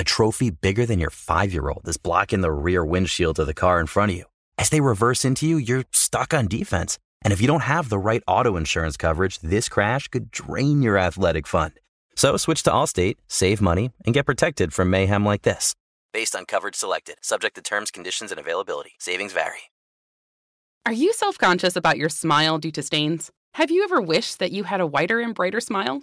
A trophy bigger than your five year old is blocking the rear windshield of the car in front of you. As they reverse into you, you're stuck on defense. And if you don't have the right auto insurance coverage, this crash could drain your athletic fund. So switch to Allstate, save money, and get protected from mayhem like this. Based on coverage selected, subject to terms, conditions, and availability. Savings vary. Are you self conscious about your smile due to stains? Have you ever wished that you had a whiter and brighter smile?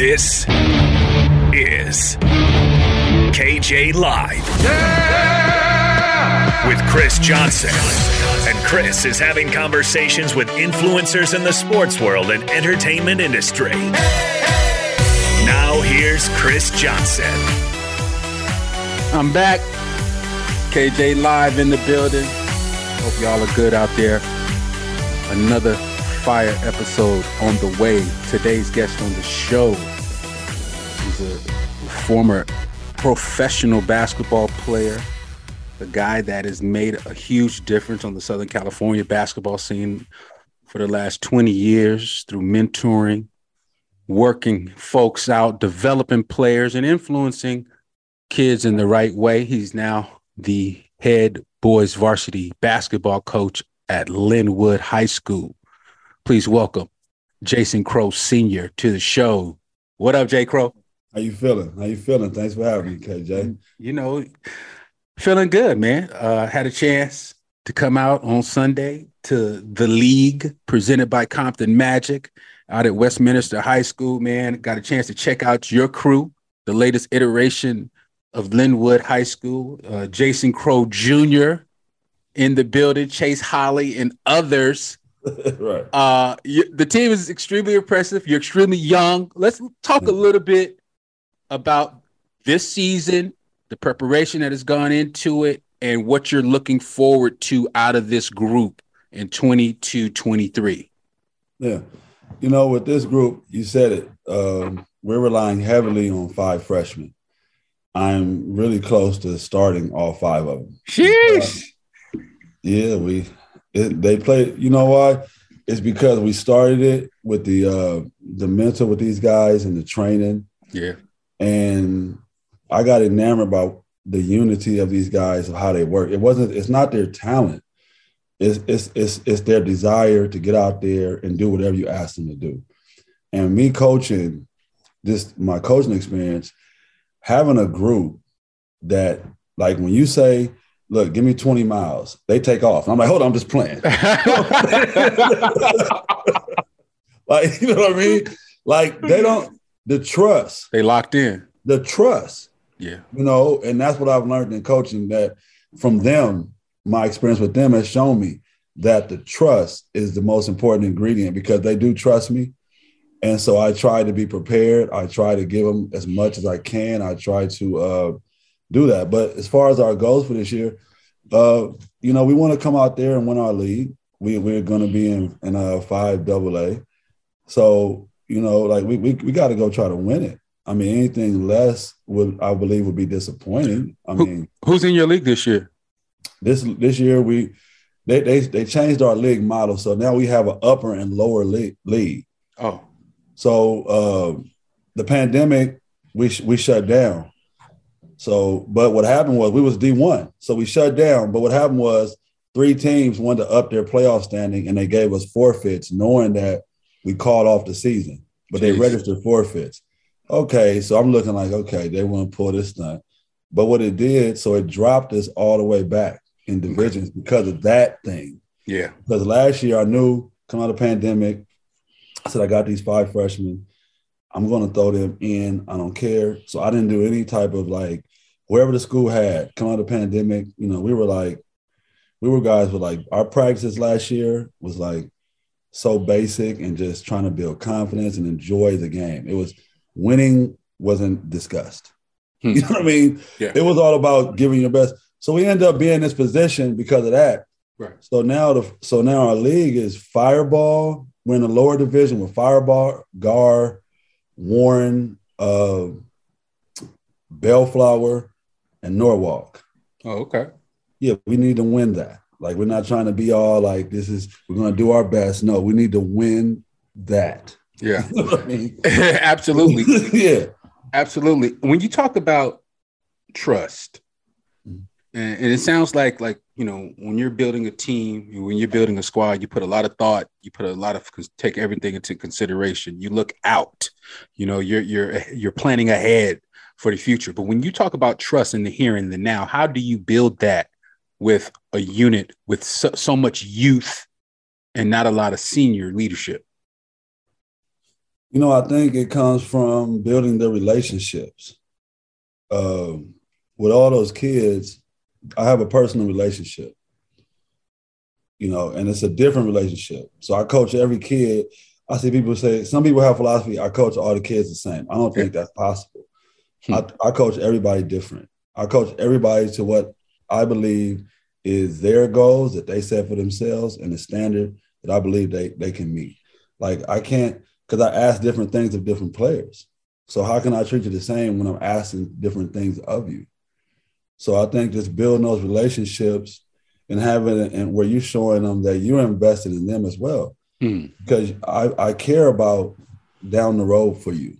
This is KJ Live. With Chris Johnson. And Chris is having conversations with influencers in the sports world and entertainment industry. Now here's Chris Johnson. I'm back. KJ Live in the building. Hope y'all are good out there. Another fire episode on the way. Today's guest on the show is a former professional basketball player, a guy that has made a huge difference on the Southern California basketball scene for the last 20 years through mentoring, working folks out, developing players, and influencing kids in the right way. He's now the head boys varsity basketball coach at Lynwood High School. Please welcome Jason Crowe Sr. to the show. What up, Jay Crowe? How you feeling? How you feeling? Thanks for having me, KJ. You know, feeling good, man. Uh, had a chance to come out on Sunday to the league presented by Compton Magic out at Westminster High School, man. Got a chance to check out your crew, the latest iteration of Lynwood High School. Uh, Jason Crowe Jr. in the building, Chase Holly, and others. right. Uh, you, the team is extremely impressive. You're extremely young. Let's talk a little bit about this season, the preparation that has gone into it, and what you're looking forward to out of this group in 22 23. Yeah. You know, with this group, you said it, um, we're relying heavily on five freshmen. I'm really close to starting all five of them. Sheesh. Yeah, we it, they play. You know why? It's because we started it with the uh the mentor with these guys and the training. Yeah. And I got enamored by the unity of these guys of how they work. It wasn't. It's not their talent. It's it's it's it's their desire to get out there and do whatever you ask them to do. And me coaching, this my coaching experience, having a group that like when you say, "Look, give me twenty miles," they take off. And I'm like, "Hold on, I'm just playing." like you know what I mean? Like they don't the trust. They locked in. The trust. Yeah. You know, and that's what I've learned in coaching that from them, my experience with them has shown me that the trust is the most important ingredient because they do trust me. And so I try to be prepared. I try to give them as much as I can. I try to uh, do that. But as far as our goals for this year, uh, you know, we want to come out there and win our league. We, we're going to be in, in a five double A. So, you know, like we, we, we got to go try to win it. I mean, anything less would I believe would be disappointing. I Who- mean, Who's in your league this year? this this year we they they they changed our league model, so now we have an upper and lower league. league. Oh, So uh, the pandemic, we sh- we shut down. So, but what happened was we was D one, so we shut down. But what happened was three teams wanted to up their playoff standing, and they gave us forfeits, knowing that we called off the season. But they Jeez. registered forfeits. Okay, so I'm looking like okay, they want to pull this stunt. But what it did, so it dropped us all the way back in divisions because of that thing. yeah. Because last year I knew coming out of the pandemic, I said I got these five freshmen. I'm going to throw them in. I don't care. So I didn't do any type of like wherever the school had come out of the pandemic. You know, we were like, we were guys with like our practices last year was like so basic and just trying to build confidence and enjoy the game. It was winning wasn't discussed. Hmm. You know what I mean? Yeah. It was all about giving your best. So we end up being in this position because of that. Right. So now the so now our league is Firebaugh. We're in the lower division with Firebaugh, Gahr, Warren, uh, Bellflower, and Norwalk. Oh, okay. Yeah, we need to win that. Like we're not trying to be all like this is we're gonna do our best. No, we need to win that. Yeah. You know I mean? Absolutely. yeah. Absolutely. When you talk about trust, Mhm. and, and it sounds like like you know when you're building a team, when you're building a squad, you put a lot of thought, you put a lot of take everything into consideration. You look out. You know, you're you're you're planning ahead for the future. But when you talk about trust in the here and the now, how do you build that with a unit with so, so much youth and not a lot of senior leadership? You know, I think it comes from building the relationships. Um, with all those kids, I have a personal relationship. You know, and it's a different relationship. So I coach every kid. I see people say some people have philosophy. I coach all the kids the same. I don't think that's possible. Hmm. I, I coach everybody different. I coach everybody to what I believe is their goals that they set for themselves and the standard that I believe they they can meet. Like I can't because I ask different things of different players. So how can I treat you the same when I'm asking different things of you? So I think just building those relationships and having and where you're showing them that you're invested in them as well. Hmm. Because I, I care about down the road for you.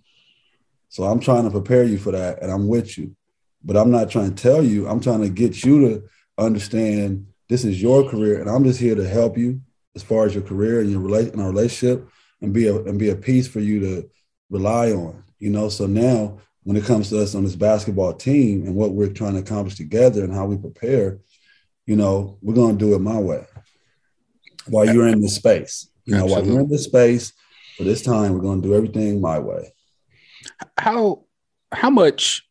So I'm trying to prepare you for that and I'm with you. But I'm not trying to tell you, I'm trying to get you to understand this is your career and I'm just here to help you as far as your career and your relate and our relationship and be a and be a piece for you to rely on. You know, so now when it comes to us on this basketball team and what we're trying to accomplish together and how we prepare, you know, we're gonna do it my way. While you're in this space. You know, while you're in this space for this time, we're gonna do everything my way. How how much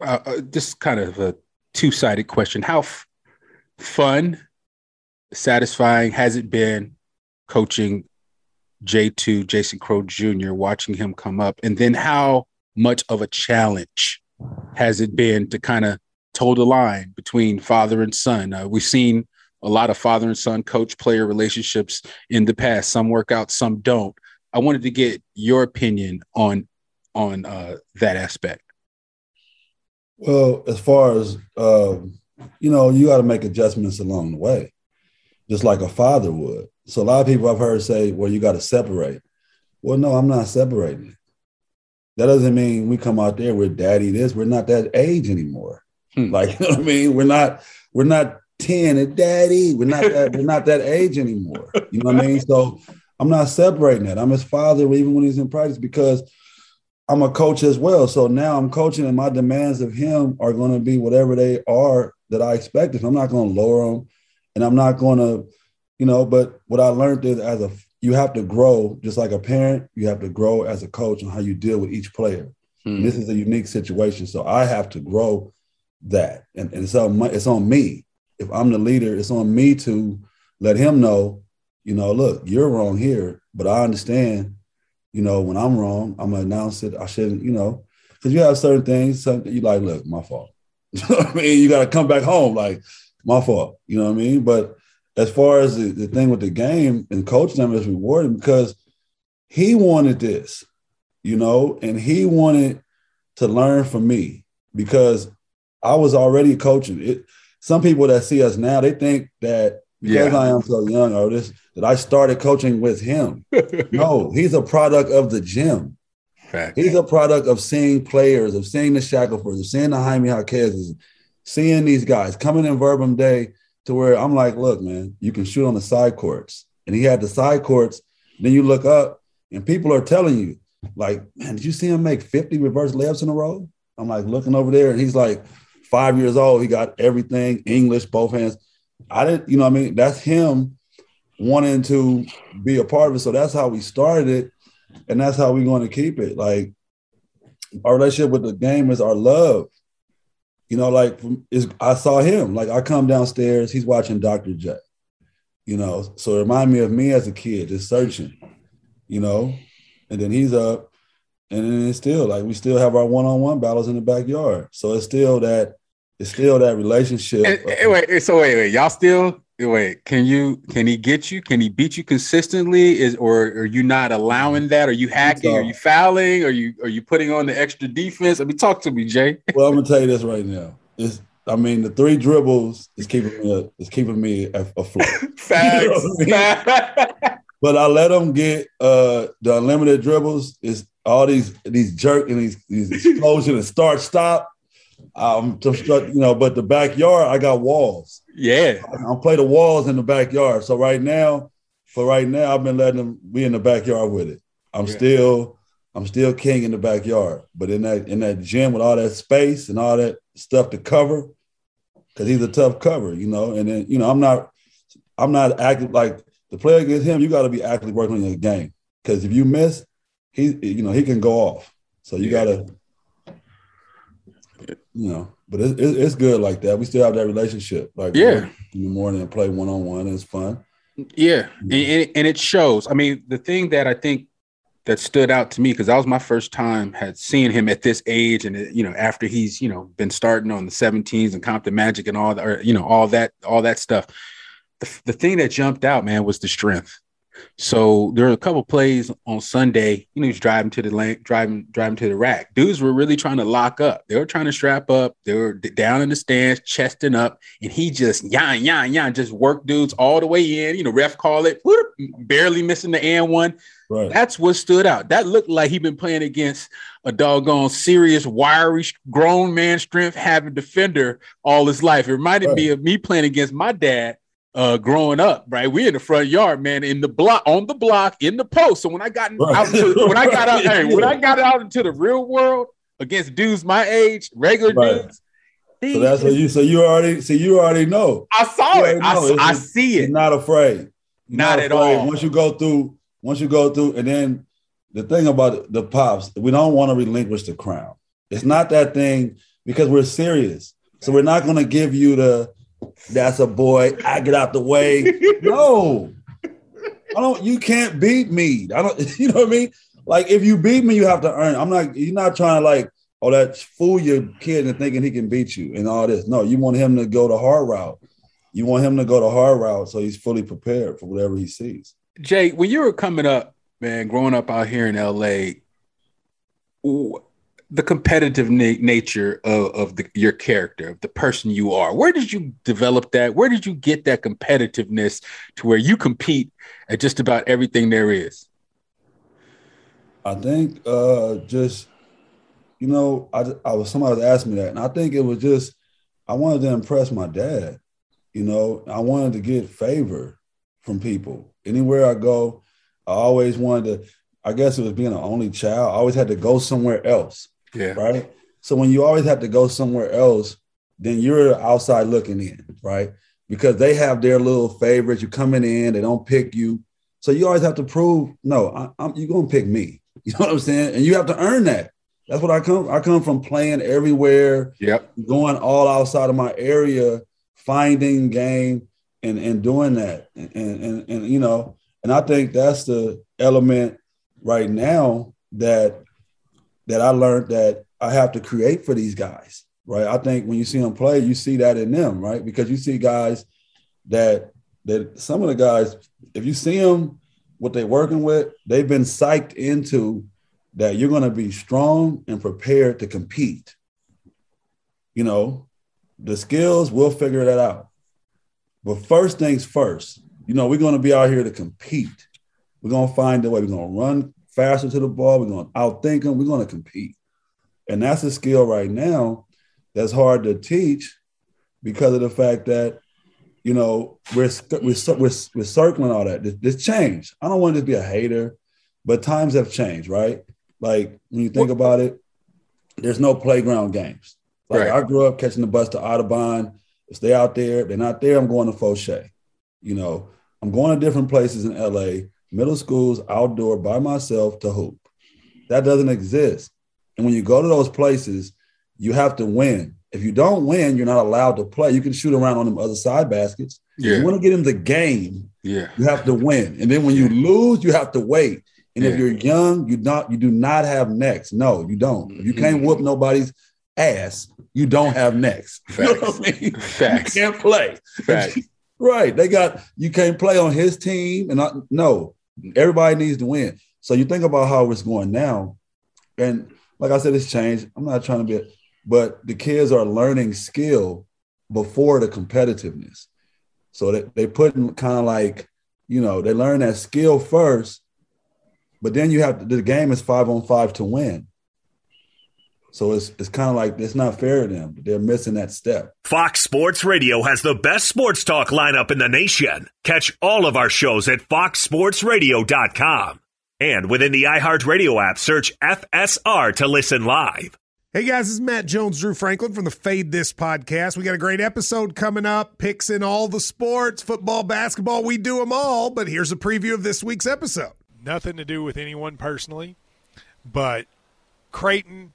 uh, uh, this is kind of a two-sided question. How f- fun satisfying has it been coaching j2 jason crowe jr watching him come up? And then how much of a challenge has it been to kind of toe the line between father and son? Uh, we've seen a lot of father and son coach player relationships in the past. Some work out some don't. I wanted to get your opinion on on uh, that aspect. Well, as far as um, you know, you got to make adjustments along the way. just like a father would. So a lot of people I've heard say, well, you got to separate. Well, no, I'm not separating. That doesn't mean we come out there, we're daddy this. We're not that age anymore. Hmm. Like, you know what I mean? We're not, we're not 10 and daddy. We're not that, we're not that age anymore. You know what I mean? So I'm not separating that. I'm his father even when he's in practice because I'm a coach as well. So now I'm coaching and my demands of him are going to be whatever they are that I expected. I'm not going to lower them and I'm not going to, you know, but what I learned is as a, you have to grow just like a parent, you have to grow as a coach on how you deal with each player. Hmm. This is a unique situation. So I have to grow that. And, and so it's on me. If I'm the leader, it's on me to let him know, you know, look, you're wrong here, but I understand, you know, when I'm wrong, I'm gonna announce it. I shouldn't, you know, because you have certain things, something you like, look, my fault. you know I mean, you gotta come back home, like, my fault. You know what I mean? But as far as the, the thing with the game and coaching them is rewarding because he wanted this, you know, and he wanted to learn from me because I was already coaching. It some people that see us now, they think that because yeah. I am so young or this that I started coaching with him. no, he's a product of the gym. Fact. He's a product of seeing players, of seeing the Shacklefords, of seeing the Jaime Jaquez's, seeing these guys coming in Verbum Day to where I'm like, look, man, you can shoot on the side courts. And he had the side courts. Then you look up and people are telling you, like, man, did you see him make 50 reverse layups in a row? I'm like looking over there and he's like five years old. He got everything, English, both hands. I didn't, you know what I mean? That's him wanting to be a part of it. So that's how we started it. And that's how we're going to keep it. Like our relationship with the game is our love. You know, like is I saw him. Like I come downstairs, he's watching Dr. J. You know, so it remind me of me as a kid, just searching. You know, and then he's up, and then it's still like we still have our one-on-one battles in the backyard. So it's still that it's still that relationship. And wait, so wait, wait, y'all still wait? Can you can he get you? Can he beat you consistently? Is or are you not allowing that? Are you hacking? Are you fouling? Are you are you putting on the extra defense? I mean, talk to me, Jay. well, I'm gonna tell you this right now. It's I mean, the three dribbles is keeping me is keeping me afloat. Facts. You know I mean? but I let them get uh the unlimited dribbles. Is all these these jerk and these these explosion and start stop. Um, to, you know, but the backyard, I got walls. Yeah, I'll play the walls in the backyard. So right now, for right now, I've been letting them be in the backyard with it. I'm yeah. still, I'm still king in the backyard. But in that in that gym with all that space and all that stuff to cover, because he's a tough cover, you know. And then you know, I'm not, I'm not active like the player against him. You got to be actively working on your game because if you miss, he, you know, he can go off. So you yeah. got to you know, but it, it, it's good like that. We still have that relationship. Like yeah, in the morning and play one on one. It's fun. Yeah, and, and it shows. I mean, the thing that I think that stood out to me because that was my first time had seen him at this age, and you know, after he's you know been starting on the 17s and Compton Magic and all that, or you know, all that, all that stuff. The, the thing that jumped out, man, was the strength. So there were a couple plays on Sunday. You know, he's driving to the lane, driving, driving to the rack. Dudes were really trying to lock up. They were trying to strap up. They were down in the stands, chesting up, and he just yan yan yan, just worked dudes all the way in. You know, ref call it, whoop, barely missing the and one. Right. That's what stood out. That looked like he'd been playing against a doggone serious, wiry, grown man strength having defender all his life. It reminded right. me of me playing against my dad uh, growing up, right? We in the front yard, man, in the block, on the block, in the post. So when I got right. out, to, when I got out, hey, when I got out into the real world against dudes my age, regular right. dudes. So that's what you. So you already. So you already know. I saw it. I, I see it. Not afraid. Not, not, at afraid. all. Once you go through, once you go through, and then the thing about the pops, we don't want to relinquish the crown. It's not that thing because we're serious. So we're not going to give you the that's a boy. I get out the way. no, I don't. You can't beat me. I don't. You know what I mean? Like if you beat me, you have to earn. I'm not. You're not trying to like. Oh, that fool your kid and thinking he can beat you and all this. No, you want him to go the hard route. You want him to go the hard route so he's fully prepared for whatever he sees. Jay, when you were coming up, man, growing up out here in LA, the competitive na- nature of, of the, your character, of the person you are. Where did you develop that? Where did you get that competitiveness to where you compete at just about everything there is? I think uh, just you know, I, I was somebody asking me that, and I think it was just I wanted to impress my dad. You know, I wanted to get favor from people. Anywhere I go, I always wanted to. I guess it was being an only child. I always had to go somewhere else. Yeah. Right. So when you always have to go somewhere else, then you're outside looking in, right? Because they have their little favorites. You're coming in, they don't pick you. So you always have to prove, no, I, am you're gonna pick me. You know what I'm saying? And you have to earn that. That's what I come. I come from playing everywhere. Yep. Going all outside of my area, finding game and and doing that. And and and you know, and I think that's the element right now that that I learned that I have to create for these guys. Right. I think when you see them play, you see that in them, right? Because you see guys that that some of the guys, if you see them what they're working with, they've been psyched into that you're going to be strong and prepared to compete. You know, the skills, we'll figure that out. But first things first, you know, we're going to be out here to compete. We're going to find a way. We're going to run faster to the ball. We're going to outthink them. We're going to compete. And that's a skill right now that's hard to teach because of the fact that, you know, we're, we're, we're, we're circling all that. This, this change. I don't want to just be a hater, but times have changed, right? Like when you think about it, there's no playground games. Like right. I grew up catching the bus to Audubon. If they out there, they're not there, I'm going to Foshay. You know, I'm going to different places in LA, middle schools, outdoor by myself to hoop. That doesn't exist. And when you go to those places, you have to win. If you don't win, you're not allowed to play. You can shoot around on them other side baskets. Yeah. you want to get in the game, yeah. you have to win. And then when you lose, you have to wait. And yeah. if you're young, you do not you do not have next. No, you don't. If you mm-hmm. can't whoop nobody's ass, you don't have next. Facts. You know what I mean? Facts. You can't play. Facts. right. They got you can't play on his team. And I, no, everybody needs to win. So you think about how it's going now. And like I said, it's changed. I'm not trying to be, but the kids are learning skill before the competitiveness. So they, they put in kind of like, you know, they learn that skill first but then you have to, the game is five on five to win. So it's it's kind of like it's not fair to them. They're missing that step. Fox Sports Radio has the best sports talk lineup in the nation. Catch all of our shows at foxsportsradio.com. And within the iHeartRadio app, search FSR to listen live. Hey guys, this is Matt Jones, Drew Franklin from the Fade This podcast. We got a great episode coming up, picks in all the sports, football, basketball, we do them all. But here's a preview of this week's episode nothing to do with anyone personally, but Creighton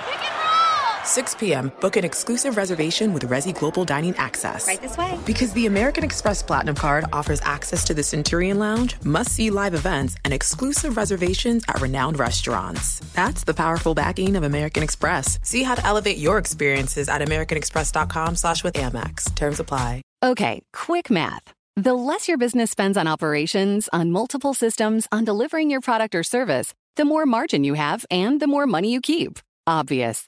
6 p.m., book an exclusive reservation with Resy Global Dining Access. Right this way. Because the American Express Platinum Card offers access to the Centurion Lounge, must see live events, and exclusive reservations at renowned restaurants. That's the powerful backing of American Express. See how to elevate your experiences at AmericanExpress.com slash with Amex. Terms apply. Okay, quick math. The less your business spends on operations, on multiple systems, on delivering your product or service, the more margin you have and the more money you keep. Obvious.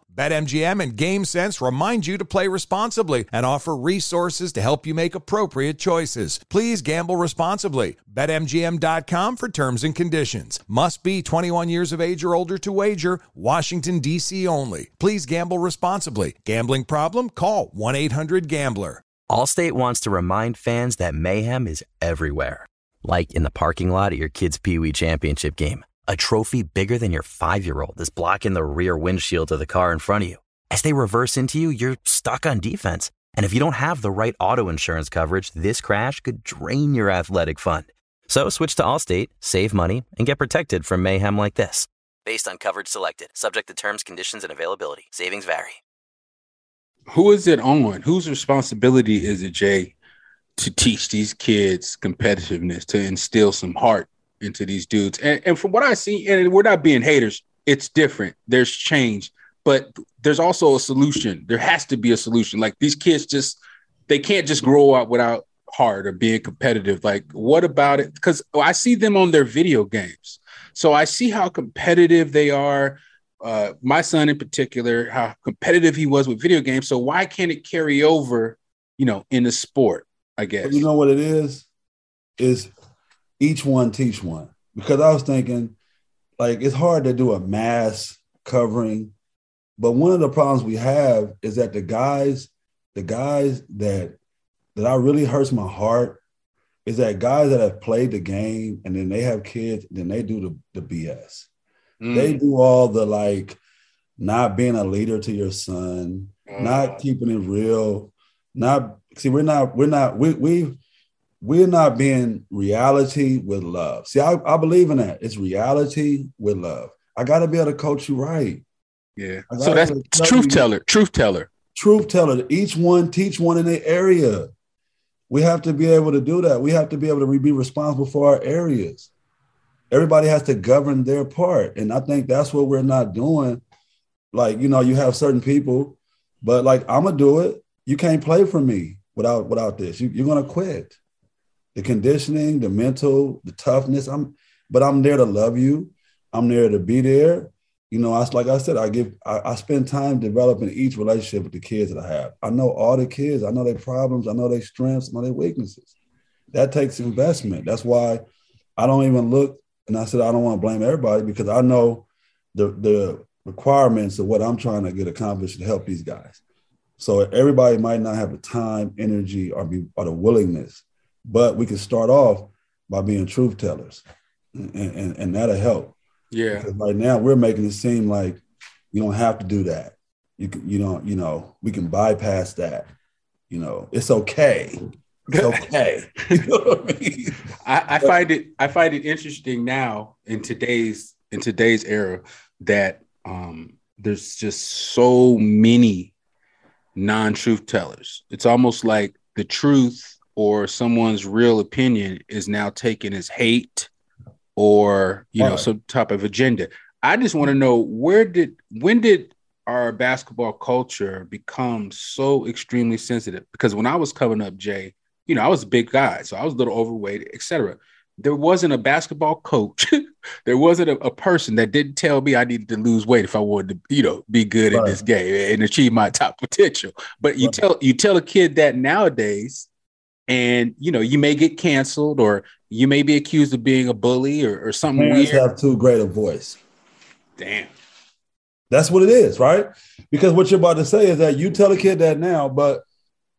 BetMGM and GameSense remind you to play responsibly and offer resources to help you make appropriate choices. Please gamble responsibly. BetMGM.com for terms and conditions. Must be 21 years of age or older to wager. Washington, D.C. only. Please gamble responsibly. Gambling problem? Call 1 800 Gambler. Allstate wants to remind fans that mayhem is everywhere, like in the parking lot at your kid's Pee Wee Championship game. A trophy bigger than your five year old is blocking the rear windshield of the car in front of you. As they reverse into you, you're stuck on defense. And if you don't have the right auto insurance coverage, this crash could drain your athletic fund. So switch to Allstate, save money, and get protected from mayhem like this. Based on coverage selected, subject to terms, conditions, and availability. Savings vary. Who is it on? Whose responsibility is it, Jay, to teach these kids competitiveness, to instill some heart into these dudes? And, and from what I see, and we're not being haters, it's different. There's change, but there's also a solution. There has to be a solution. Like these kids just, they can't just grow up without heart or being competitive. Like, what about it? Because I see them on their video games. So I see how competitive they are. Uh, my son in particular, how competitive he was with video games. So why can't it carry over, you know, in the sport? I guess. You know what it is? Is each one teach one. Because I was thinking, like, it's hard to do a mass covering. But one of the problems we have is that the guys, the guys that that I really hurts my heart is that guys that have played the game and then they have kids, then they do the, the BS. Mm. They do all the like not being a leader to your son, mm. not keeping it real, not see, we're not, we're not, we we we're not being reality with love. See, I, I believe in that. It's reality with love. I gotta be able to coach you right. Yeah. So that's truth teller, truth teller. Truth teller. Each one teach one in their area. We have to be able to do that. We have to be able to be responsible for our areas. Everybody has to govern their part. And I think that's what we're not doing. Like, you know, you have certain people, but like I'm gonna do it. You can't play for me without without this. You, you're gonna quit. The conditioning, the mental, the toughness. I'm but I'm there to love you. I'm there to be there you know, I like I said, I give I, I, spend time developing each relationship with the kids that I have. I know all the kids, I know their problems, I know their strengths, I know their weaknesses. That takes investment. That's why I don't even look and I said I don't want to blame everybody because I know the the requirements of what I'm trying to get accomplished to help these guys. So everybody might not have the time, energy, or be or the willingness, but we can start off by being truth tellers, and, and, and that'll help. Yeah. Because right now we're making it seem like you don't have to do that. You can, you know, you know, we can bypass that. You know, it's okay. It's okay. you know what I mean? I, I find it I find it interesting now in today's in today's era that um there's just so many non-truth tellers. It's almost like the truth or someone's real opinion is now taken as hate or you right. know some type of agenda. I just want to know where did when did our basketball culture become so extremely sensitive? Because when I was coming up, Jay, you know, I was a big guy, so I was a little overweight, etc. There wasn't a basketball coach, there wasn't a, a, person that didn't tell me I needed to lose weight if I wanted to, you know, be good right. in this game and achieve my top potential. But you right. tell you tell a kid that nowadays, and you know, you may get canceled or you may be accused of being a bully or, or something Parents weird. have too great a voice. Damn. That's what it is, right? Because what you're about to say is that you tell a kid that now, but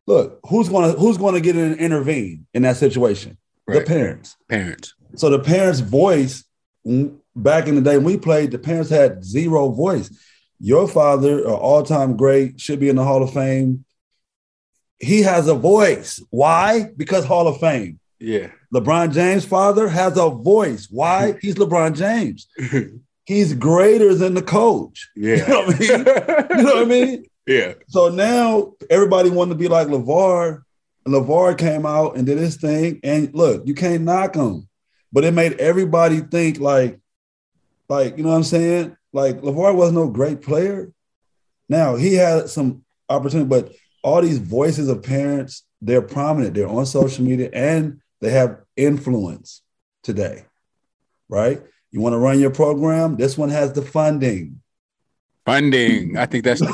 look, who's gonna who's gonna get in and intervene in that situation? Right. The parents. Parents. So the parents' voice mm, back in the day when we played, the parents had zero voice. Your father, an all-time great, should be in the Hall of Fame. He has a voice. Why? Because Hall of Fame. Yeah. LeBron James' father has a voice. Why? He's LeBron James. He's greater than the coach. Yeah. You know what I mean? you know what I mean? Yeah. So now everybody wanted to be like LaVar. And LaVar came out and did his thing. And look, you can't knock him. But it made everybody think like, like, you know what I'm saying? Like LaVar was no great player. Now he had some opportunity, but all these voices of parents, they're prominent. They're on social media and they have influence today, right? You want to run your program? This one has the funding. Funding. I think that's the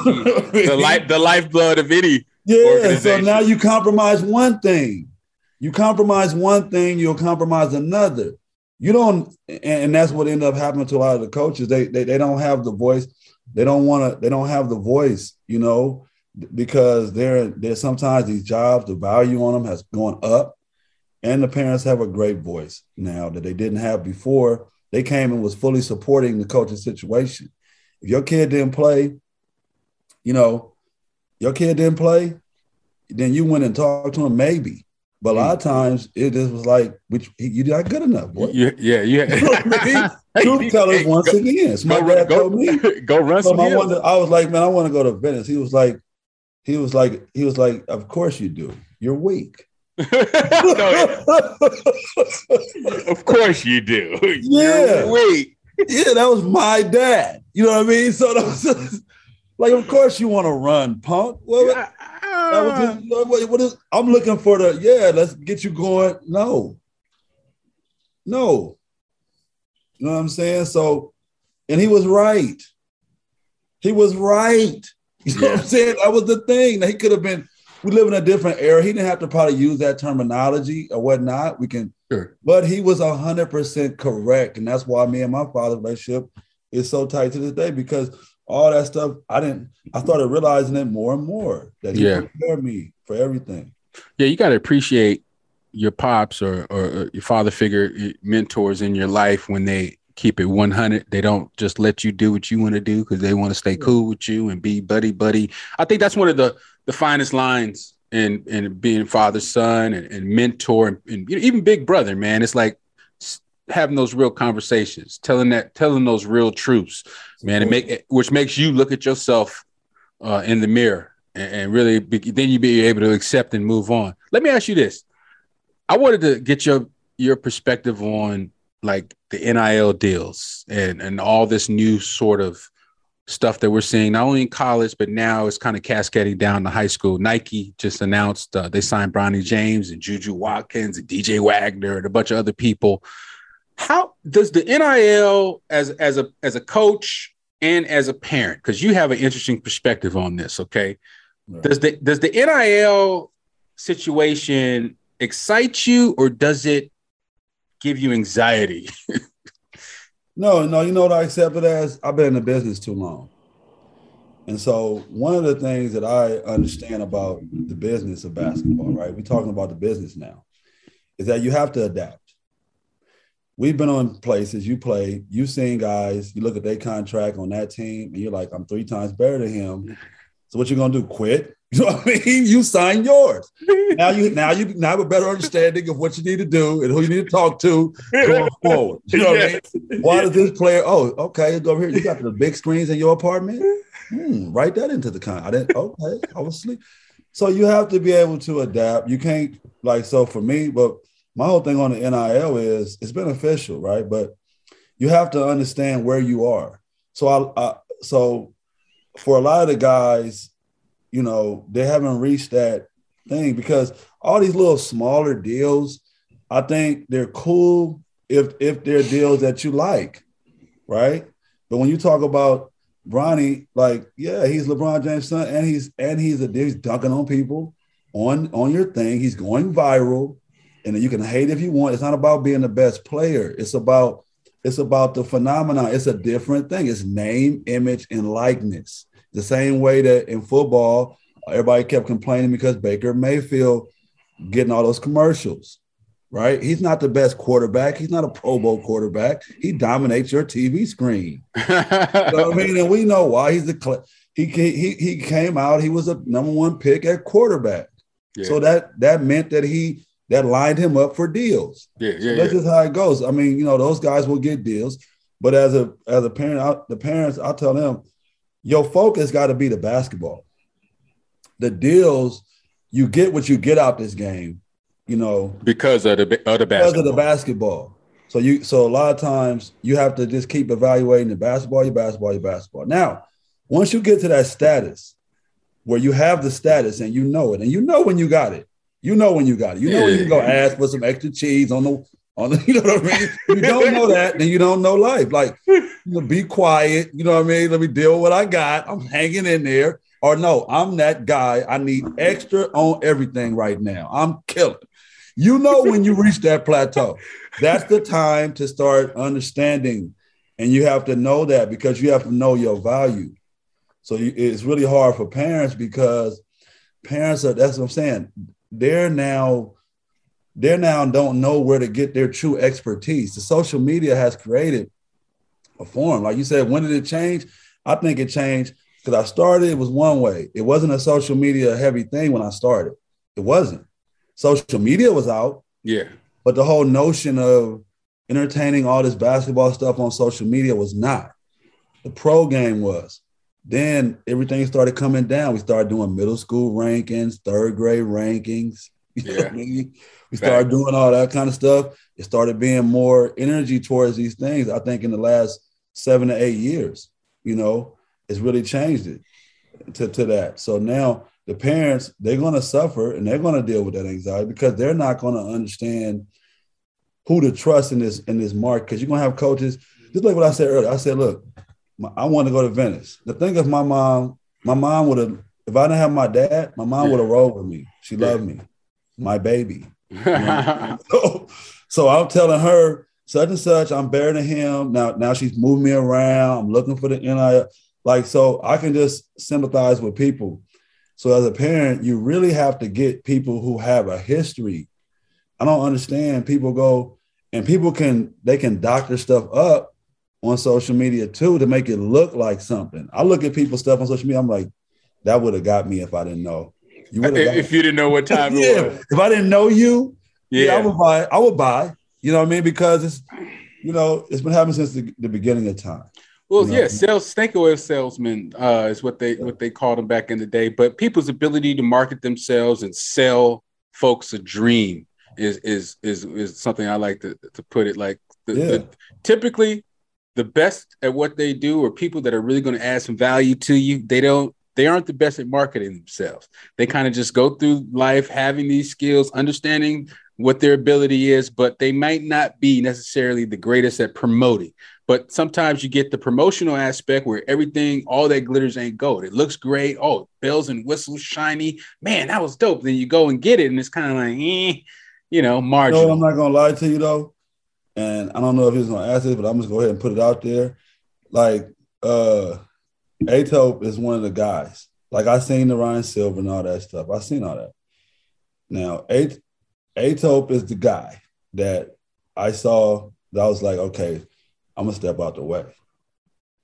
key. the life, the lifeblood of any. Yeah. So now you compromise one thing. You compromise one thing, you'll compromise another. You don't, and that's what ended up happening to a lot of the coaches. They they, they don't have the voice. They don't want to. They don't have the voice. You know, because they're there's sometimes these jobs, the value on them has gone up and the parents have a great voice now that they didn't have before. They came and was fully supporting the coaching situation. If your kid didn't play, you know, your kid didn't play, then you went and talked to him, maybe. But a lot of times it just was like, which you're not good enough, boy. Yeah, yeah, yeah. Truth tellers once again. So my go, dad go, told me, go run some I, wanted, I was like, man, I want to go to Venice. He was like, he was like, he was like, of course you do. You're weak. of course you do. Yeah. Wait. Yeah, that was my dad. You know what I mean? So that was like, of course you want to run, punk. Well, that was just, what, what is, I'm looking for the yeah. Let's get you going. No, no. You know what I'm saying? So, and he was right. He was right. You know yeah. what I'm saying? That was the thing. He could have been we live in a different era. He didn't have to probably use that terminology or whatnot. We can, sure. but he was hundred percent correct, and that's why me and my father's relationship is so tight to this day because all that stuff I didn't. I started realizing it more and more that he yeah. prepared me for everything. Yeah, you got to appreciate your pops or, or your father figure eh, mentors in your life when they keep it 100 they don't just let you do what you want to do because they want to stay cool with you and be buddy buddy. I think that's one of the the finest lines in in being father son and, and mentor and, and you know, even big brother man. It's like having those real conversations telling that telling those real truths man and make which makes you look at yourself uh, in the mirror and, and really be, then you be able to accept and move on. Let me ask you this. I wanted to get your your perspective on like the nil deals and and all this new sort of stuff that we're seeing not only in college but now it's kind of cascading down to high school. Nike just announced uh, they signed Bronny James and Juju Watkins and DJ Wagner and a bunch of other people. How does the NIL as as a as a coach and as a parent because you have an interesting perspective on this, okay? Right. Does the does the NIL situation excite you or does it give you anxiety? No, no, you know what I accept it as? I've been in the business too long. And so one of the things that I understand about the business of basketball, right? We're talking about the business now, is that you have to adapt. We've been on places you play, you've seen guys, you look at their contract on that team, and you're like, I'm three times better than him. So what you're gonna do? Quit? You know what I mean? You sign yours. Now you now you now have a better understanding of what you need to do and who you need to talk to going forward. You know what I mean? Why does this player? Oh, okay, go over here. You got the big screens in your apartment. Hmm, write that into the con. I didn't. Okay, I was asleep. So you have to be able to adapt. You can't like so for me. But my whole thing on the NIL is it's beneficial, right? But you have to understand where you are. So I, I so for a lot of the guys, you know, they haven't reached that thing because all these little smaller deals, I think they're cool if if they're deals that you like, right? But when you talk about Bronny, like, yeah, he's LeBron James' son, and he's and he's a he's dunking on people on on your thing. He's going viral, and you can hate if you want. It's not about being the best player. It's about it's about the phenomenon. It's a different thing. It's name, image, and likeness. The same way that in football, everybody kept complaining because Baker Mayfield getting all those commercials, right? He's not the best quarterback. He's not a Pro Bowl quarterback. He dominates your TV screen. you know I mean? And we know why. He's the he, he he came out. He was a number one pick at quarterback. Yeah. So that that meant that he that lined him up for deals. Yeah, yeah. So that's yeah. just how it goes. I mean, you know, those guys will get deals, but as a as a parent, I, the parents, I tell them, your focus got to be the basketball. The deals, you get what you get out this game, you know, because of the of the basketball. Because of the basketball. So you so a lot of times you have to just keep evaluating the basketball, your basketball, your basketball. Now, once you get to that status where you have the status and you know it, and you know when you got it, you know when you got it. You know when you can go ask for some extra cheese on the, you know what I mean? you don't know that, then you don't know life. Like, you know, be quiet. You know what I mean? Let me deal with what I got. I'm hanging in there. Or no, I'm that guy. I need extra on everything right now. I'm killing. You know when you reach that plateau, that's the time to start understanding, and you have to know that because you have to know your value. So you, it's really hard for parents because parents are. That's what I'm saying they're now they're now don't know where to get their true expertise. The social media has created a form. Like you said, when did it change? I think it changed because I started, it was one way. It wasn't a social media heavy thing when I started. It wasn't. Social media was out. Yeah. But the whole notion of entertaining all this basketball stuff on social media was not. The pro game was. Then everything started coming down. We started doing middle school rankings, third grade rankings. Yeah. we started doing all that kind of stuff. It started being more energy towards these things. I think in the last seven to eight years, you know, it's really changed it to, to that. So now the parents, they're going to suffer and they're going to deal with that anxiety because they're not going to understand who to trust in this in this market. Because you're going to have coaches, just like what I said earlier. I said, look, I want to go to Venice. The thing is, my mom, my mom would have, if I didn't have my dad, my mom yeah. would have rolled with me. She yeah. loved me, my baby. You know? so, so I'm telling her such and such. I'm better than him now. Now she's moving me around. I'm looking for the NIL. Like so, I can just sympathize with people. So as a parent, you really have to get people who have a history. I don't understand. People go and people can they can doctor stuff up on social media too to make it look like something. I look at people's stuff on social media. I'm like, that would have got me if I didn't know. You would have if you didn't know what time yeah. it was. If I didn't know you, yeah. yeah. I would buy. I would buy. You know what I mean? Because it's, you know, it's been happening since the, the beginning of time. Well, you know? yeah, sales snake oil salesman uh, is what they yeah. what they called them back in the day. But people's ability to market themselves and sell folks a dream is is is is something I like to to put it like. The, yeah. the, typically, the best at what they do are people that are really going to add some value to you. They don't they aren't the best at marketing themselves. They kind of just go through life having these skills, understanding what their ability is, but they might not be necessarily the greatest at promoting. But sometimes you get the promotional aspect where everything, all that glitters ain't gold. It looks great. Oh, bells and whistles, shiny. Man, that was dope. Then you go and get it, and it's kind of like, eh, you know, marginal. No, I'm not gonna lie to you though and I don't know if he's gonna ask this, but I'm just gonna go ahead and put it out there. Like uh Etop is one of the guys. Like I seen the Ryan Silver and all that stuff. I seen all that. Now, A- Etop is the guy that I saw that I was like, okay, I'm gonna step out the way.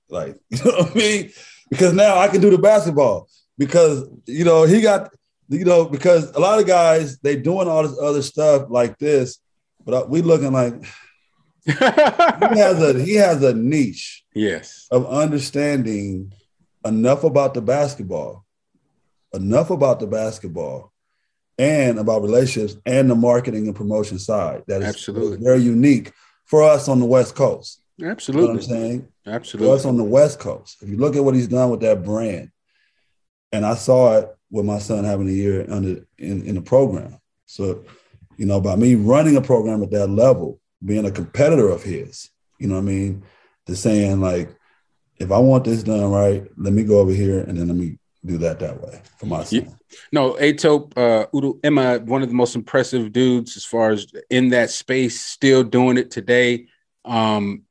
Like, you know what I mean? Because now I can do the basketball. Because you know, he got, you know, because a lot of guys they doing all this other stuff like this, but we looking like he has a he has a niche yes of understanding enough about the basketball enough about the basketball and about relationships and the marketing and promotion side that is absolutely very unique for us on the west coast Absolutely. You know what I'm saying? Absolutely. For us on the West Coast. If you look at what he's done with that brand, and I saw it with my son having a year under in, in the program. So, you know, by me running a program at that level, being a competitor of his, you know what I mean? To saying like, if I want this done right, let me go over here and then let me do that that way for my son. Yeah. No, Etop, uh, Udo-Ema, one of the most impressive dudes as far as in that space, still doing it today. Um,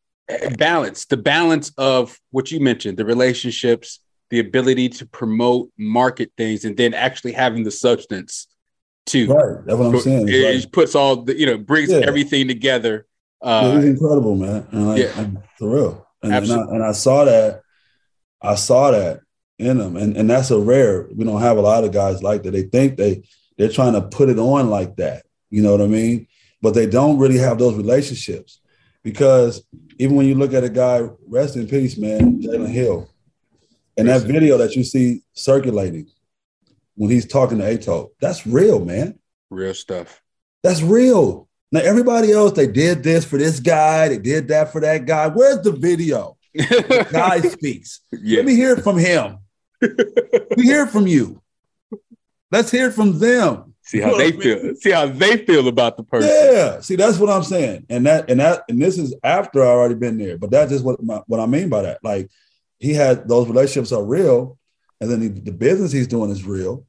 balance, the balance of what you mentioned, the relationships, the ability to promote, market things, and then actually having the substance to. Right, that's what I'm saying. It, like, puts all the, you know, brings yeah. everything together. Uh, yeah, he's incredible, man. And like, yeah. for real. And, and, I, and I saw that. I saw that in them, and and that's a rare. We don't have a lot of guys like that. They think they they're trying to put it on like that. You know what I mean? But they don't really have those relationships because even when you look at a guy, rest in peace, man, Jalen Hill, and that video that you see circulating when he's talking to Ato, that's real, man. Real stuff. That's real. Now everybody else, they did this for this guy, they did that for that guy. Where's the video? the guy speaks. Yes. Let me hear it from him. we hear from you. Let's hear from them. See how they feel. See how they feel about the person. Yeah. See, that's what I'm saying. And that and that and this is after I already been there. But that's just what my, what I mean by that. Like he had those relationships are real, and then he, the business he's doing is real,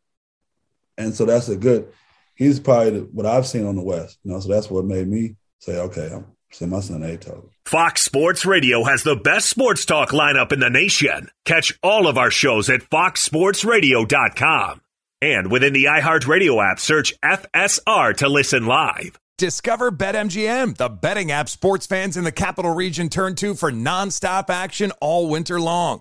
and so that's a good. He's probably the, what I've seen on the West. You know, so that's what made me say, okay, I'm send my son Ato. Fox Sports Radio has the best sports talk lineup in the nation. Catch all of our shows at foxsportsradio.com. And within the iHeartRadio app, search FSR to listen live. Discover BetMGM, the betting app sports fans in the capital region turn to for nonstop action all winter long.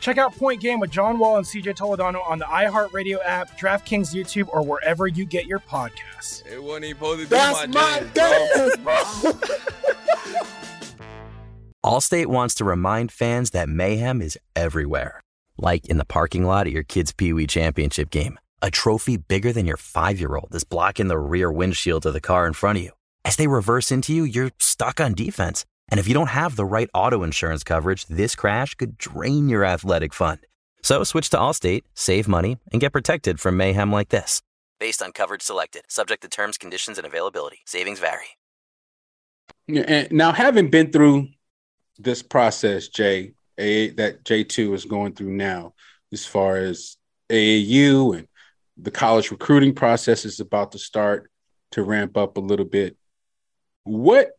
Check out Point Game with John Wall and CJ Toledano on the iHeartRadio app, DraftKings YouTube, or wherever you get your podcasts. It wasn't even supposed to be That's my, my jam, dance, Allstate wants to remind fans that mayhem is everywhere. Like in the parking lot at your kid's Pee Wee Championship game. A trophy bigger than your five year old is blocking the rear windshield of the car in front of you. As they reverse into you, you're stuck on defense. And if you don't have the right auto insurance coverage, this crash could drain your athletic fund. So switch to Allstate, save money, and get protected from mayhem like this. Based on coverage selected, subject to terms, conditions, and availability. Savings vary. And now having been through this process, Jay, that J2 is going through now, as far as AAU and the college recruiting process is about to start to ramp up a little bit. What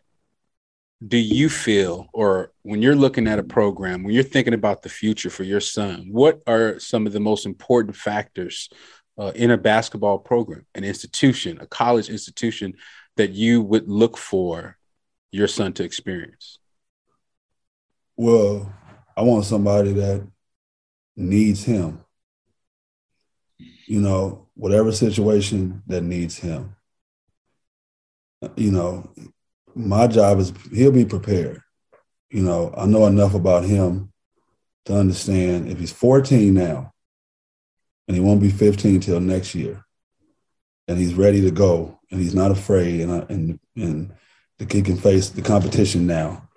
do you feel, or when you're looking at a program, when you're thinking about the future for your son, what are some of the most important factors uh, in a basketball program, an institution, a college institution that you would look for your son to experience? Well, I want somebody that needs him. You know, whatever situation that needs him. You know, my job is he'll be prepared. You know, I know enough about him to understand if he's 14 now and he won't be 15 till next year and he's ready to go and he's not afraid and I, and and the kid can face the competition now.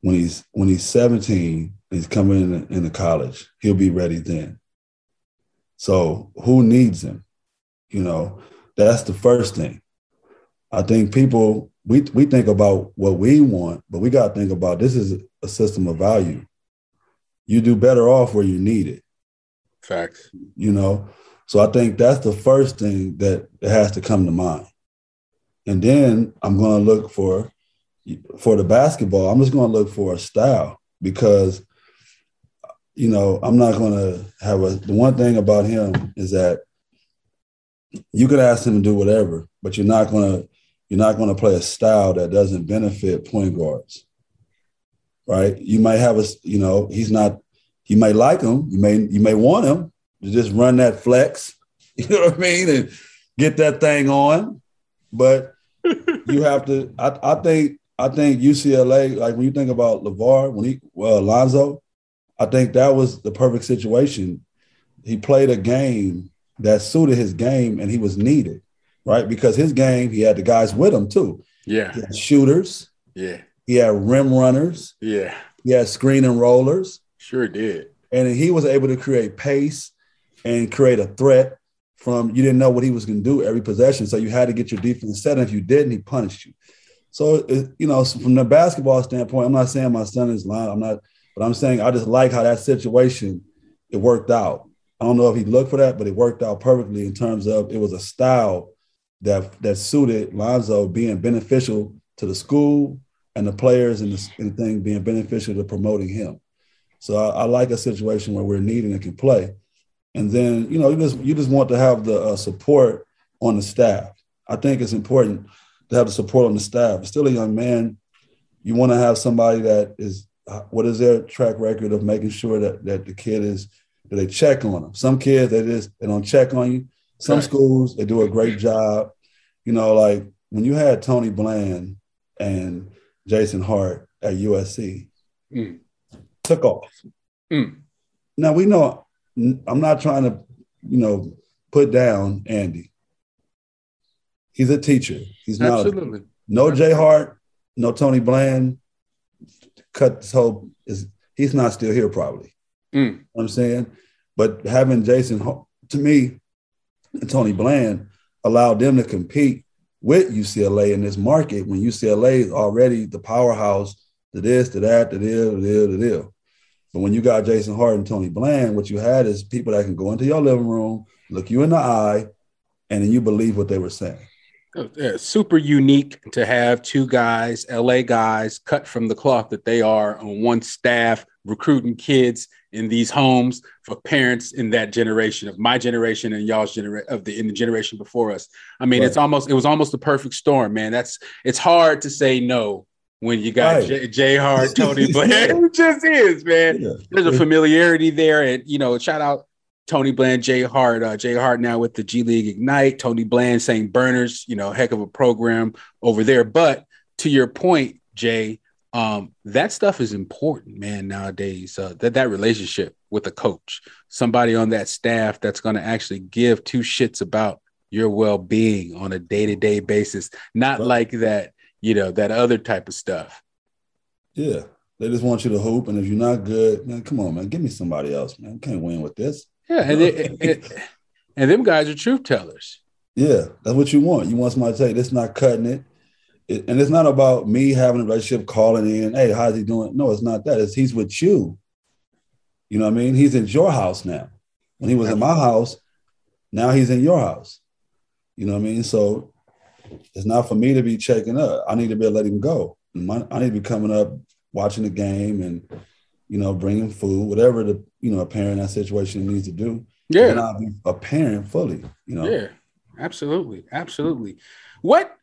When he's when he's 17 he's coming in, into college he'll be ready then. So who needs him? You know that's the first thing i think people we we think about what we want but we got to think about this is a system of value. You do better off where you need it. Facts. you know? So i think that's the first thing that has to come to mind. And then i'm going to look for for the basketball i'm just going to look for a style because you know i'm not going to have a the one thing about him is that you could ask him to do whatever but you're not going to you're not going to play a style that doesn't benefit point guards right? You might have a you know he's not you may like him you may you may want him to just run that flex you know what i mean and get that thing on but you have to I, I think i think ucla like when you think about lavar when he well alonzo i think that was the perfect situation. He played a game that suited his game and he was needed right because his game he had the guys with him too Yeah. he had shooters Yeah. he had rim runners Yeah. he had screen and rollers Sure did. and he was able to create pace and create a threat from you didn't know what he was going to do every possession so you had to get your defense set and if you didn't he punished you so you know from the basketball standpoint i'm not saying my son is lying i'm not but i'm saying i just like how that situation it worked out i don't know if he looked for that but it worked out perfectly in terms of it was a style that that suited lonzo being beneficial to the school and the players and the, and thing being beneficial to promoting him so I, I, like a situation where we're needing and can play. And then, you know, you just you just want to have the uh, support on the staff. I think it's important to have the support on the staff. Still a young man, you want to have somebody that is uh, what is their track record of making sure that that the kid is that they check on them. Some kids they just they don't check on you. Some right. schools they do a great job. You know, like when you had Tony Bland and Jason Hart at USC. Mm took off. Mm. Now we know I'm not trying to, you know, put down Andy. He's a teacher. He's not Absolutely. A, no Jay Hart, no Tony Bland. Cut this whole is he's not still here probably. Mm. You know I'm saying, but having Jason to me and Tony Bland allowed them to compete with UCLA in this market when UCLA is already the powerhouse to this, to that, to this, to. But when you got Jason Hart and Tony Bland, what you had is people that can go into your living room, look you in the eye, and then you believe what they were saying. Oh, yeah, super unique to have two guys, LA guys, cut from the cloth that they are on one staff, recruiting kids in these homes for parents in that generation of my generation and y'all's generation of the in the generation before us. I mean, right. it's almost it was almost a perfect storm, man. That's it's hard to say no when you got right. Jay, Jay Hart, Tony Blair. it just is, man. Yeah. There's a familiarity there, and you know, shout out Tony Bland, Jay Hart, uh, Jay Hart now with the G League Ignite, Tony Bland, St. Bernard's, you know, heck of a program over there. But to your point, Jay, um, that stuff is important, man, nowadays. Uh, that, that relationship with a coach, somebody on that staff that's going to actually give two shits about your well being on a day to day basis, not like that, you know, that other type of stuff. Yeah. They just want you to hoop. And if you're not good, man, come on, man, give me somebody else, man. can't win with this. Yeah, and, they, and, and them guys are truth tellers. Yeah, that's what you want. You want somebody to say this not cutting it. It. And it's not about me having a relationship, calling in, hey, how's he doing? No, it's not that. It's he's with you. You know what I mean? He's in your house now. When he was in my house, now he's in your house. You know what I mean? So it's not for me to be checking up. I need to be able to let him go. I need to be coming up, watching the game, and you know, bringing food, whatever the you know a parent in that situation needs to do. Yeah, not be a parent fully. You know. Yeah, absolutely, absolutely. What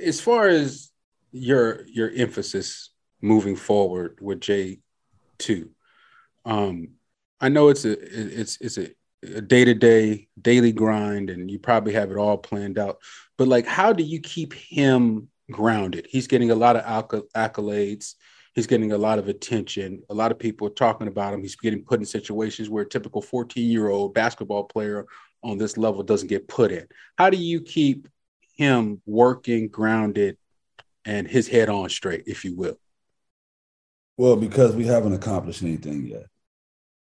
as far as your your emphasis moving forward with J two, um, I know it's a it's it's a day to day daily grind, and you probably have it all planned out. But like, how do you keep him grounded? He's getting a lot of accolades He's getting a lot of attention. A lot of people are talking about him. He's getting put in situations where a typical 14 year old basketball player on this level doesn't get put in. How do you keep him working, grounded, and his head on straight, if you will? Well, because we haven't accomplished anything yet.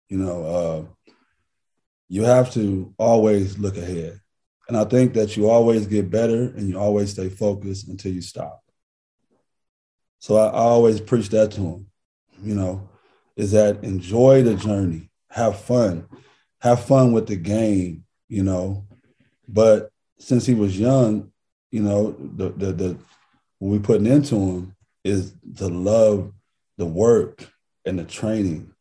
You know, uh, you have to always look ahead. And I think that you always get better and you always stay focused until you stop. So I, I always preach that to him, you know, is that enjoy the journey, have fun, have fun with the game, you know. But since he was young, you know, the the, the what we putting into him is to love the work and the training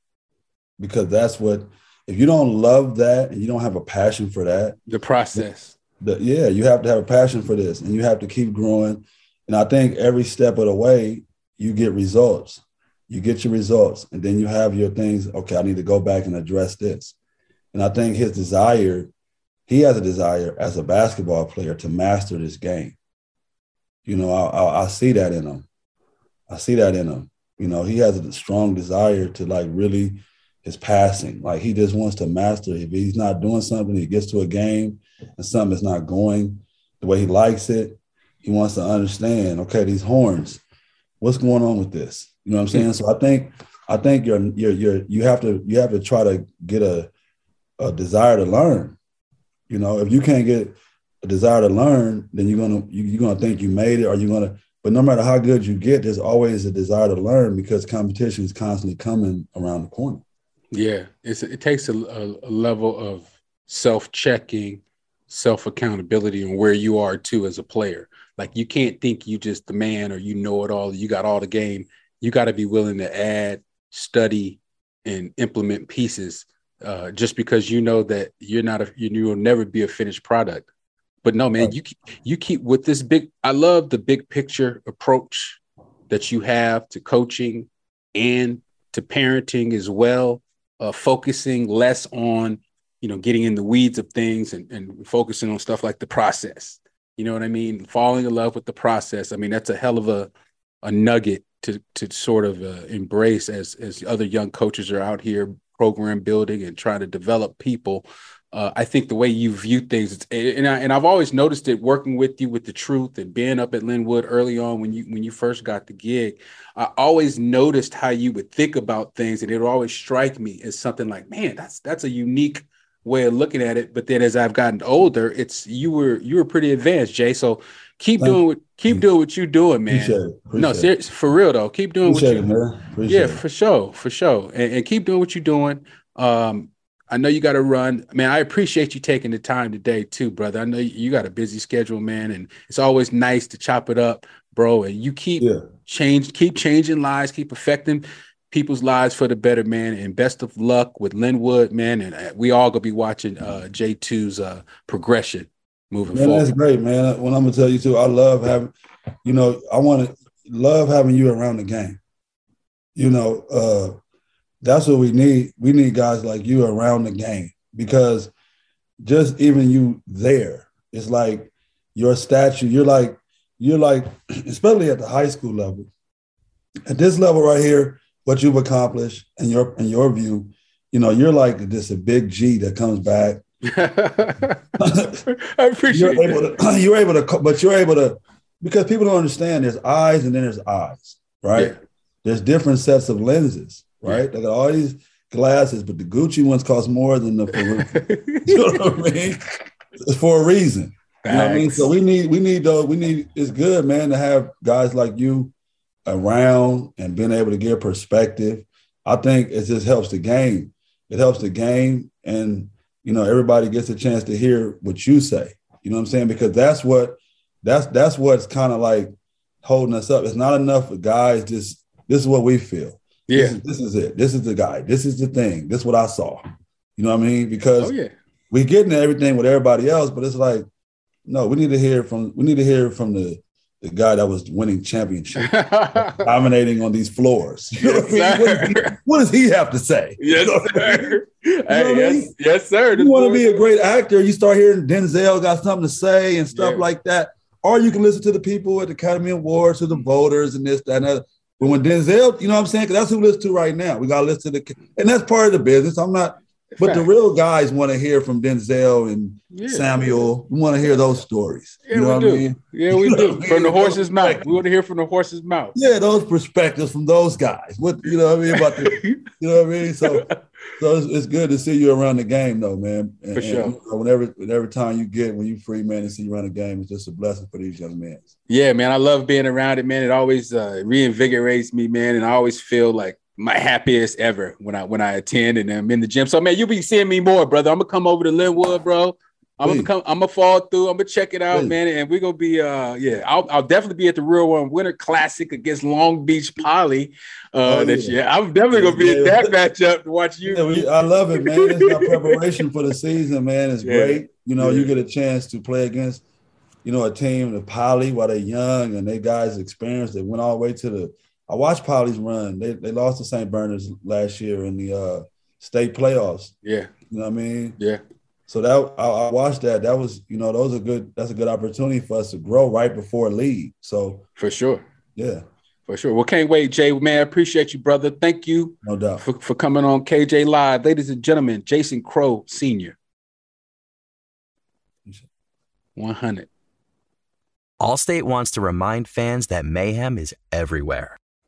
because that's what if you don't love that and you don't have a passion for that the process the, yeah you have to have a passion for this and you have to keep growing and i think every step of the way you get results. You get your results, and then you have your things. Okay, I need to go back and address this. And I think his desire, he has a desire as a basketball player to master this game. You know, I, I, I see that in him. I see that in him. You know, he has a strong desire to like really his passing. Like he just wants to master. If he's not doing something, he gets to a game and something is not going the way he likes it. He wants to understand. Okay, these horns what's going on with this? You know what I'm saying? So I think I think you're you're you're you have to you have to try to get a a desire to learn. You know, if you can't get a desire to learn, then you're gonna you, you're gonna think you made it, or you're gonna. But no matter how good you get, there's always a desire to learn because competition is constantly coming around the corner. Yeah, it's it takes a, a, level of self checking, self accountability, and where you are too as a player. Like you can't think you just the man or you know it all, you got all the game. You got to be willing to add, study, and implement pieces uh, just because you know that you're not a you will never be a finished product. But no, man, you you keep with this big. I love the big picture approach that you have to coaching and to parenting as well. Uh, focusing less on you know getting in the weeds of things and, and focusing on stuff like the process you know what I mean? Falling in love with the process. I mean, that's a hell of a a nugget to to sort of uh, embrace as as other young coaches are out here program building and trying to develop people. Uh, I think the way you view things, and I, and I've always noticed it working with you with the truth and being up at Lynwood early on when you when you first got the gig. I always noticed how you would think about things, and it would always strike me as something like, man, that's that's a unique way of looking at it. But then as I've gotten older, it's you were you were pretty advanced, Jay. So keep Thank doing what keep doing what you're doing, man. Appreciate it. Appreciate no, seriously, for real though. Keep doing Appreciate what you it, yeah, for sure, for sure. And, and, keep doing what you're doing. Um, I know you got to run. Man, I appreciate you taking the time today too, brother. I know you got a busy schedule, man, and it's always nice to chop it up, bro. And you keep yeah. change, keep changing lives, keep affecting people's lives for the better, man. And best of luck with Lynwood, man. And uh, we all gonna be watching uh, J2's uh, progression moving man, forward. That's great, man. When I'm gonna tell you too, I love having, you know, I want to love having you around the game. You know, uh, that's what we need. We need guys like you around the game because just even you there, it's like your statue. You're like you're like, especially at the high school level. At this level right here, what you've accomplished and your in your view, you know, you're like just a big G that comes back. I appreciate you're able to, you're able to, but you're able to because people don't understand. There's eyes and then there's eyes, right? Yeah. There's different sets of lenses right? Yeah. They got all these glasses, but the Gucci ones cost more than the you know what I mean? It's for a reason. You know what I mean? So we need we need those, we need it's good, man, to have guys like you around and being able to give perspective. I think it just helps the game. It helps the game and you know everybody gets a chance to hear what you say. You know what I'm saying? Because that's what that's that's what's kind of like holding us up. It's not enough for guys just this is what we feel. Yeah. This is, this is, it. This is the guy. This is the thing. This is what I saw. You know what I mean? Because oh, yeah. we getting everything with everybody else, but it's like, no, we need to hear from we need to hear from the the guy that was winning championship, dominating on these floors. You know yes, what, I mean? what, does he, what, does he, have to say? Yes, you know sir. hey, yes, I mean? yes, sir. You want to be a great actor, you start hearing Denzel got something to say and stuff yeah. like that. Or you can listen to the people at the Academy Awards, to the voters, and this, that, and that. But when Denzel, you know what I'm saying? Because that's who we listen to right now. We got to listen to the, and that's part of the business. I'm not, but the real guys want to hear from Denzel and yeah. Samuel. We want to hear those stories. Yeah, you know we do. I mean? Yeah, we do. From the horse's mouth. We want to hear from the horse's mouth. Yeah, those perspectives from those guys. What you know what I mean about the, you know what I mean? So so it's, it's, good to see you around the game, though, man. And, for sure. And, you know, whenever, whenever time you get when you free, man, and see you around the game, it's just a blessing for these young men. Yeah, man, I love being around it, man. It always uh, reinvigorates me, man, and I always feel like my happiest ever when I when I attend and I'm in the gym. So, man, you'll be seeing me more, brother. I'm gonna come over to Lynwood, bro. I'm gonna come. I'm gonna fall through. I'm gonna check it out, Please. man. And we're gonna be, uh, yeah. I'll, I'll definitely be at the Real One Winter Classic against Long Beach Poly uh, oh, this yeah. year. I'm definitely gonna be yeah. at that matchup to watch you. Yeah, we, I love it, man. It's our preparation for the season, man. It's great. You know, you get a chance to play against, you know, a team, the Poly, while they're young and they guys experienced. They went all the way to the. I watched Poly's run. They they lost to St. Bernard's last year in the uh, state playoffs. Yeah, you know what I mean. Yeah. So that I, I, watched that. That was, you know, those are good. That's a good opportunity for us to grow right before league. So for sure, yeah, for sure. Well, can't wait, Jay. Man, appreciate you, brother. Thank you, no doubt, for, for coming on KJ Live, ladies and gentlemen. Jason Crowe Senior, one hundred. Allstate wants to remind fans that mayhem is everywhere,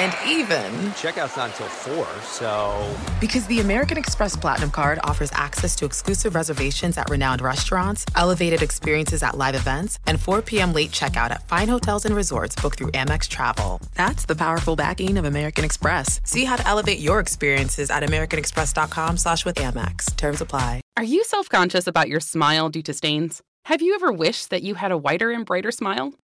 And even, checkout's not until 4, so. Because the American Express Platinum Card offers access to exclusive reservations at renowned restaurants, elevated experiences at live events, and 4 p.m. late checkout at fine hotels and resorts booked through Amex Travel. That's the powerful backing of American Express. See how to elevate your experiences at AmericanExpress.com slash with Amex. Terms apply. Are you self-conscious about your smile due to stains? Have you ever wished that you had a whiter and brighter smile?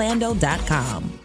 visitorlando.com.